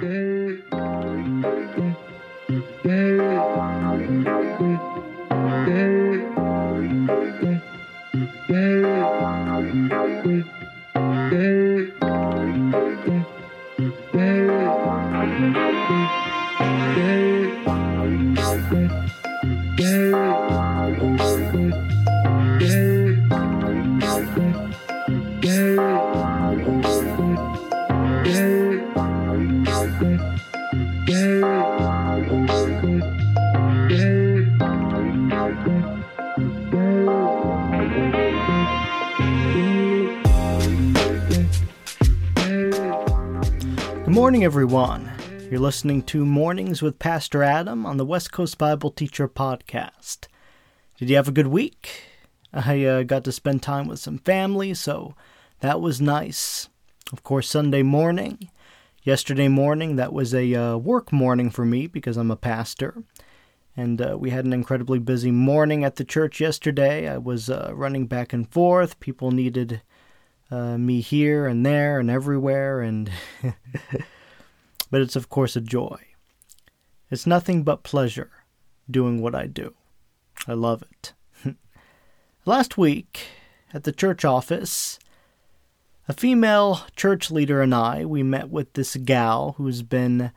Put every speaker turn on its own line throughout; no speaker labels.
Good morning, everyone. You're listening to Mornings with Pastor Adam on the West Coast Bible Teacher Podcast. Did you have a good week? I uh, got to spend time with some family, so that was nice. Of course, Sunday morning, yesterday morning, that was a uh, work morning for me because I'm a pastor. And uh, we had an incredibly busy morning at the church yesterday. I was uh, running back and forth. People needed uh, me here and there and everywhere, and but it's of course a joy. It's nothing but pleasure doing what I do. I love it. Last week at the church office, a female church leader and I we met with this gal who's been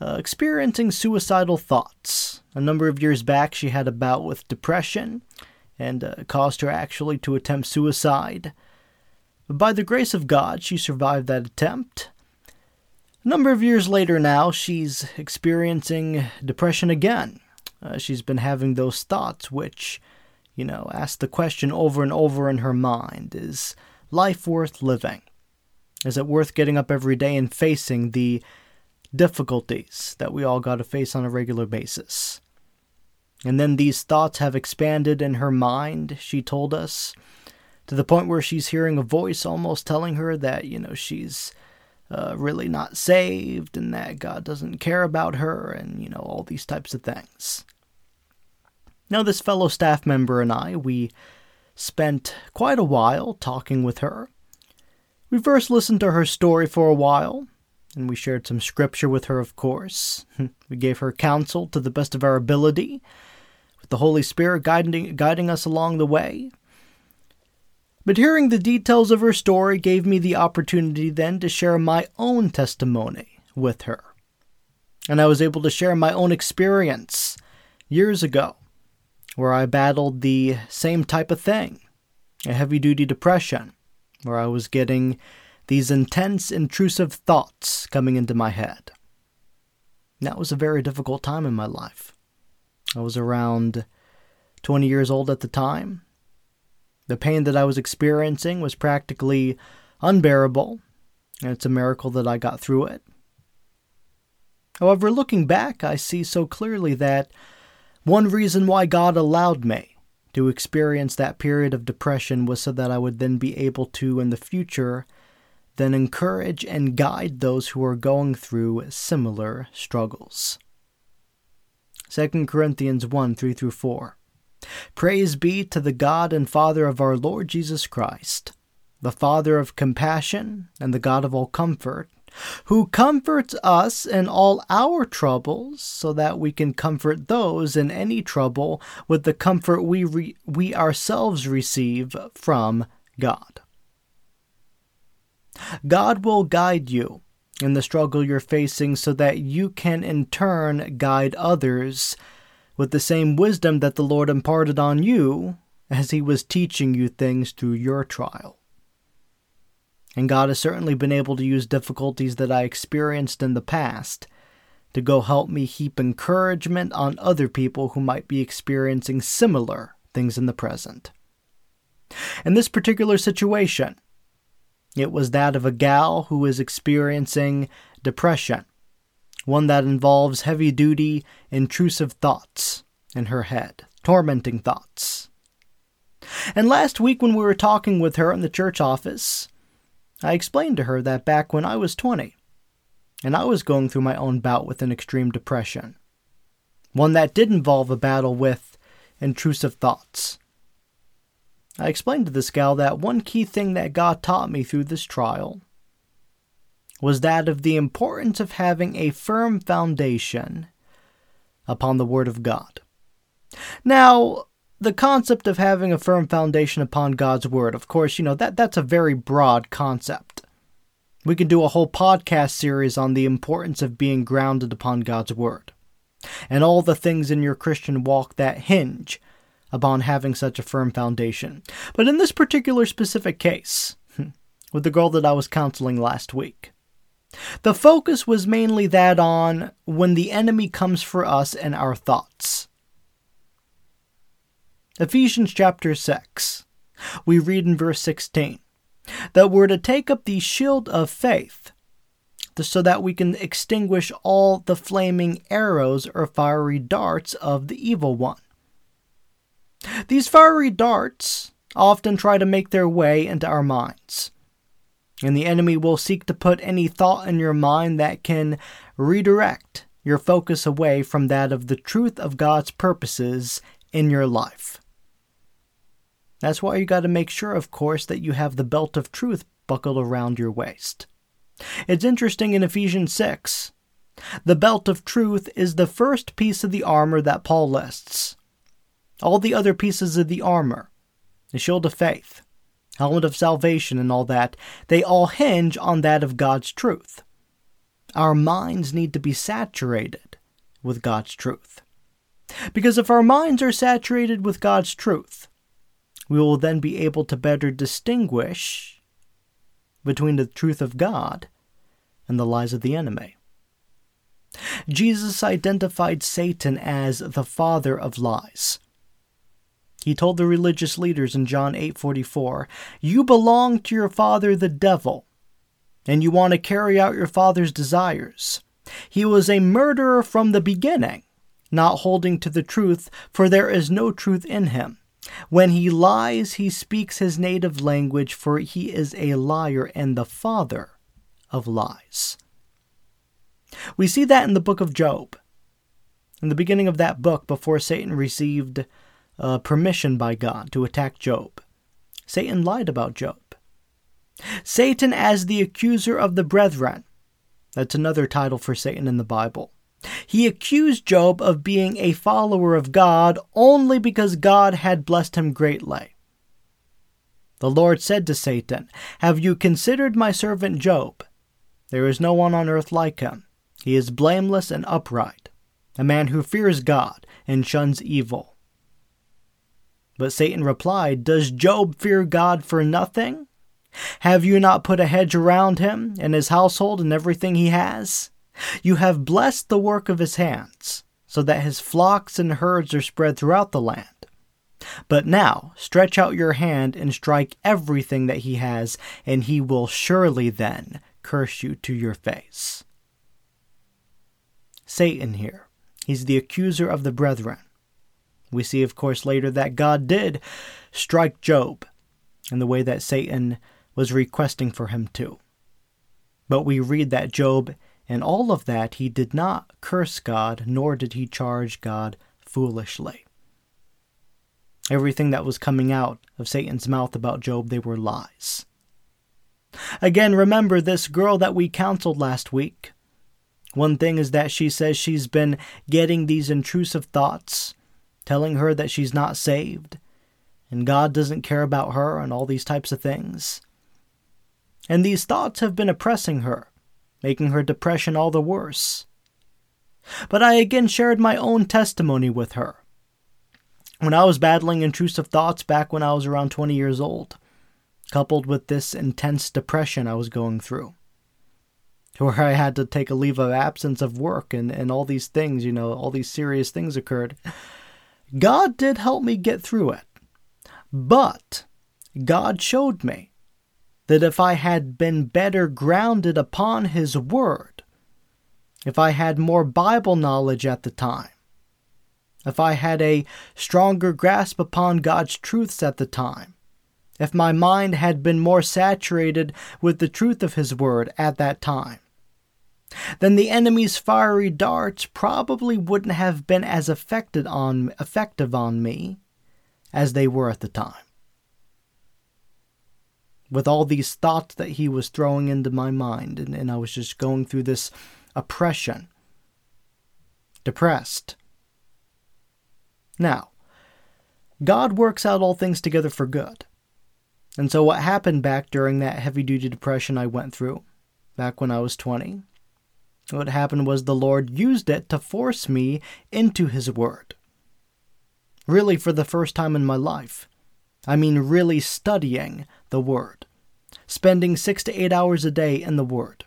uh, experiencing suicidal thoughts. A number of years back, she had a bout with depression and uh, caused her actually to attempt suicide. But by the grace of God, she survived that attempt. A number of years later now, she's experiencing depression again. Uh, she's been having those thoughts which, you know, ask the question over and over in her mind Is life worth living? Is it worth getting up every day and facing the difficulties that we all got to face on a regular basis? And then these thoughts have expanded in her mind, she told us to the point where she's hearing a voice almost telling her that, you know, she's uh, really not saved and that God doesn't care about her and, you know, all these types of things. Now, this fellow staff member and I, we spent quite a while talking with her. We first listened to her story for a while, and we shared some scripture with her, of course. we gave her counsel to the best of our ability, with the Holy Spirit guiding, guiding us along the way. But hearing the details of her story gave me the opportunity then to share my own testimony with her. And I was able to share my own experience years ago, where I battled the same type of thing a heavy duty depression, where I was getting these intense, intrusive thoughts coming into my head. That was a very difficult time in my life. I was around 20 years old at the time, the pain that I was experiencing was practically unbearable, and it's a miracle that I got through it. However, looking back, I see so clearly that one reason why God allowed me to experience that period of depression was so that I would then be able to, in the future, then encourage and guide those who are going through similar struggles. 2 Corinthians 1 3 through 4. Praise be to the God and Father of our Lord Jesus Christ, the Father of compassion and the God of all comfort, who comforts us in all our troubles, so that we can comfort those in any trouble with the comfort we, re- we ourselves receive from God. God will guide you in the struggle you're facing so that you can in turn guide others with the same wisdom that the Lord imparted on you as He was teaching you things through your trial. And God has certainly been able to use difficulties that I experienced in the past to go help me heap encouragement on other people who might be experiencing similar things in the present. In this particular situation, it was that of a gal who is experiencing depression one that involves heavy duty, intrusive thoughts in her head, tormenting thoughts. And last week, when we were talking with her in the church office, I explained to her that back when I was 20, and I was going through my own bout with an extreme depression, one that did involve a battle with intrusive thoughts. I explained to this gal that one key thing that God taught me through this trial was that of the importance of having a firm foundation upon the Word of God. Now, the concept of having a firm foundation upon God's Word, of course, you know, that, that's a very broad concept. We can do a whole podcast series on the importance of being grounded upon God's Word and all the things in your Christian walk that hinge upon having such a firm foundation. But in this particular specific case, with the girl that I was counseling last week, the focus was mainly that on when the enemy comes for us and our thoughts. Ephesians chapter 6. We read in verse 16 that we're to take up the shield of faith so that we can extinguish all the flaming arrows or fiery darts of the evil one. These fiery darts often try to make their way into our minds. And the enemy will seek to put any thought in your mind that can redirect your focus away from that of the truth of God's purposes in your life. That's why you got to make sure, of course, that you have the belt of truth buckled around your waist. It's interesting in Ephesians 6. The belt of truth is the first piece of the armor that Paul lists. All the other pieces of the armor, the shield of faith, helmet of salvation, and all that, they all hinge on that of God's truth. Our minds need to be saturated with God's truth. Because if our minds are saturated with God's truth, we will then be able to better distinguish between the truth of God and the lies of the enemy. Jesus identified Satan as the father of lies. He told the religious leaders in John 8:44, "You belong to your father the devil, and you want to carry out your father's desires. He was a murderer from the beginning, not holding to the truth, for there is no truth in him. When he lies, he speaks his native language, for he is a liar and the father of lies." We see that in the book of Job. In the beginning of that book, before Satan received uh, permission by God to attack Job. Satan lied about Job. Satan as the accuser of the brethren. That's another title for Satan in the Bible. He accused Job of being a follower of God only because God had blessed him greatly. The Lord said to Satan, Have you considered my servant Job? There is no one on earth like him. He is blameless and upright, a man who fears God and shuns evil. But Satan replied, Does Job fear God for nothing? Have you not put a hedge around him and his household and everything he has? You have blessed the work of his hands, so that his flocks and herds are spread throughout the land. But now stretch out your hand and strike everything that he has, and he will surely then curse you to your face. Satan here, he's the accuser of the brethren. We see, of course, later that God did strike Job in the way that Satan was requesting for him to. But we read that Job, in all of that, he did not curse God, nor did he charge God foolishly. Everything that was coming out of Satan's mouth about Job, they were lies. Again, remember this girl that we counseled last week. One thing is that she says she's been getting these intrusive thoughts telling her that she's not saved and God doesn't care about her and all these types of things. And these thoughts have been oppressing her, making her depression all the worse. But I again shared my own testimony with her. When I was battling intrusive thoughts back when I was around 20 years old, coupled with this intense depression I was going through, where I had to take a leave of absence of work and, and all these things, you know, all these serious things occurred. God did help me get through it. But God showed me that if I had been better grounded upon His Word, if I had more Bible knowledge at the time, if I had a stronger grasp upon God's truths at the time, if my mind had been more saturated with the truth of His Word at that time, then the enemy's fiery darts probably wouldn't have been as affected on, effective on me as they were at the time. With all these thoughts that he was throwing into my mind. And, and I was just going through this oppression, depressed. Now, God works out all things together for good. And so, what happened back during that heavy duty depression I went through, back when I was 20, what happened was the Lord used it to force me into His Word. Really, for the first time in my life. I mean, really studying the Word, spending six to eight hours a day in the Word.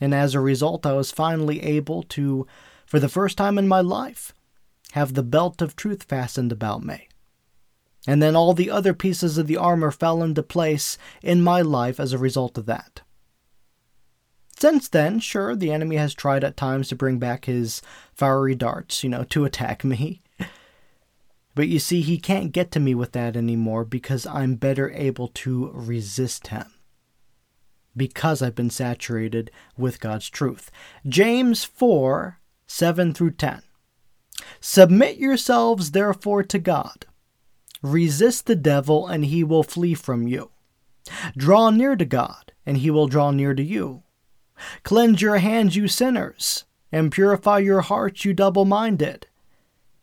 And as a result, I was finally able to, for the first time in my life, have the belt of truth fastened about me. And then all the other pieces of the armor fell into place in my life as a result of that. Since then, sure, the enemy has tried at times to bring back his fiery darts, you know, to attack me. But you see, he can't get to me with that anymore because I'm better able to resist him. Because I've been saturated with God's truth. James 4 7 through 10. Submit yourselves therefore to God. Resist the devil, and he will flee from you. Draw near to God, and he will draw near to you. Cleanse your hands, you sinners, and purify your hearts, you double minded.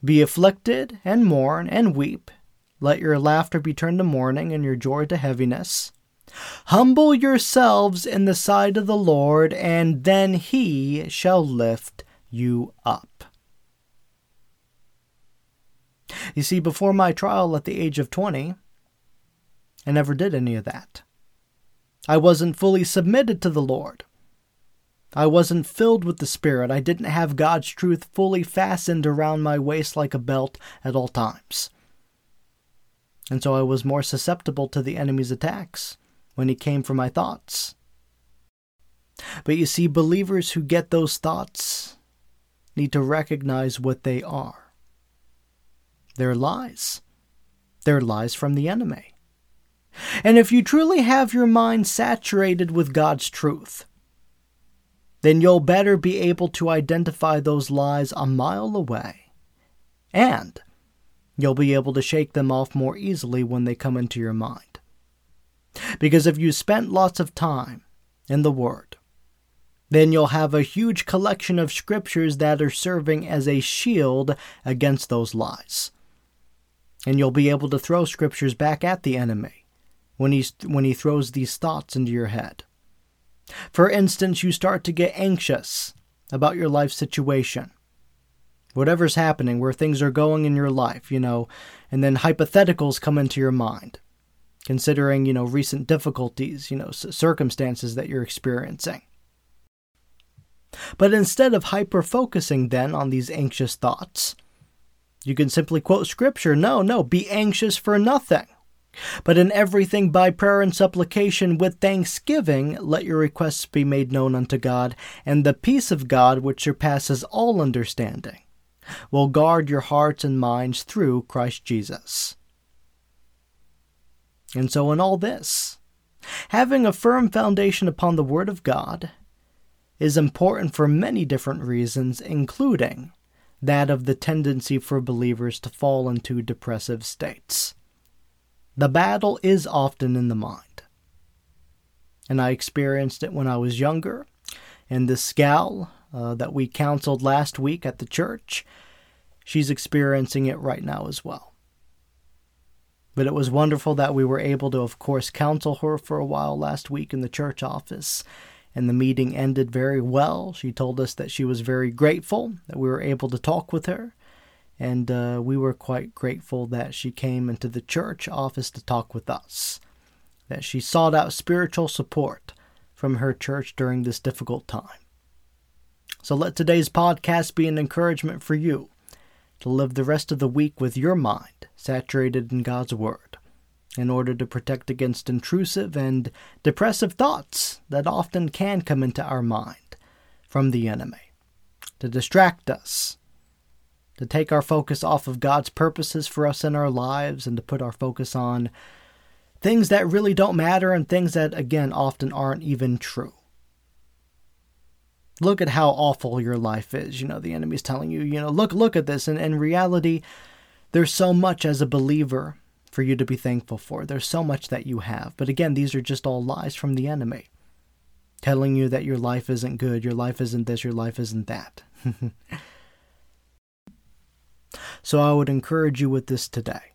Be afflicted, and mourn, and weep. Let your laughter be turned to mourning, and your joy to heaviness. Humble yourselves in the sight of the Lord, and then he shall lift you up. You see, before my trial at the age of 20, I never did any of that. I wasn't fully submitted to the Lord. I wasn't filled with the Spirit. I didn't have God's truth fully fastened around my waist like a belt at all times. And so I was more susceptible to the enemy's attacks when he came for my thoughts. But you see, believers who get those thoughts need to recognize what they are. They're lies. They're lies from the enemy. And if you truly have your mind saturated with God's truth, then you'll better be able to identify those lies a mile away. And you'll be able to shake them off more easily when they come into your mind. Because if you spent lots of time in the Word, then you'll have a huge collection of scriptures that are serving as a shield against those lies. And you'll be able to throw scriptures back at the enemy when, he's, when he throws these thoughts into your head. For instance, you start to get anxious about your life situation. Whatever's happening, where things are going in your life, you know, and then hypotheticals come into your mind, considering, you know, recent difficulties, you know, circumstances that you're experiencing. But instead of hyper focusing then on these anxious thoughts, you can simply quote scripture no, no, be anxious for nothing. But in everything by prayer and supplication with thanksgiving, let your requests be made known unto God, and the peace of God, which surpasses all understanding, will guard your hearts and minds through Christ Jesus. And so, in all this, having a firm foundation upon the Word of God is important for many different reasons, including that of the tendency for believers to fall into depressive states. The battle is often in the mind. And I experienced it when I was younger. And this gal uh, that we counseled last week at the church, she's experiencing it right now as well. But it was wonderful that we were able to, of course, counsel her for a while last week in the church office. And the meeting ended very well. She told us that she was very grateful that we were able to talk with her and uh, we were quite grateful that she came into the church office to talk with us, that she sought out spiritual support from her church during this difficult time. So let today's podcast be an encouragement for you to live the rest of the week with your mind saturated in God's Word in order to protect against intrusive and depressive thoughts that often can come into our mind from the enemy, to distract us to take our focus off of God's purposes for us in our lives and to put our focus on things that really don't matter and things that, again, often aren't even true. Look at how awful your life is. You know, the enemy's telling you, you know, look, look at this. And in reality, there's so much as a believer for you to be thankful for. There's so much that you have. But again, these are just all lies from the enemy telling you that your life isn't good, your life isn't this, your life isn't that. so I would encourage you with this today.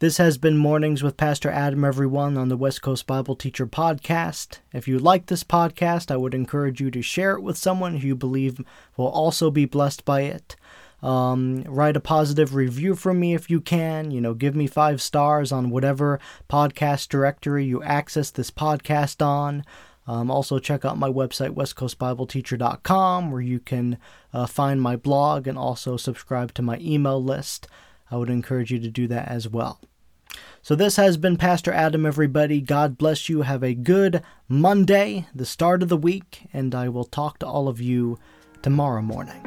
This has been Mornings with Pastor Adam, everyone, on the West Coast Bible Teacher Podcast. If you like this podcast, I would encourage you to share it with someone who you believe will also be blessed by it. Um, write a positive review from me if you can. You know, give me five stars on whatever podcast directory you access this podcast on. Um, also, check out my website, westcoastbibleteacher.com, where you can uh, find my blog and also subscribe to my email list. I would encourage you to do that as well. So, this has been Pastor Adam, everybody. God bless you. Have a good Monday, the start of the week, and I will talk to all of you tomorrow morning.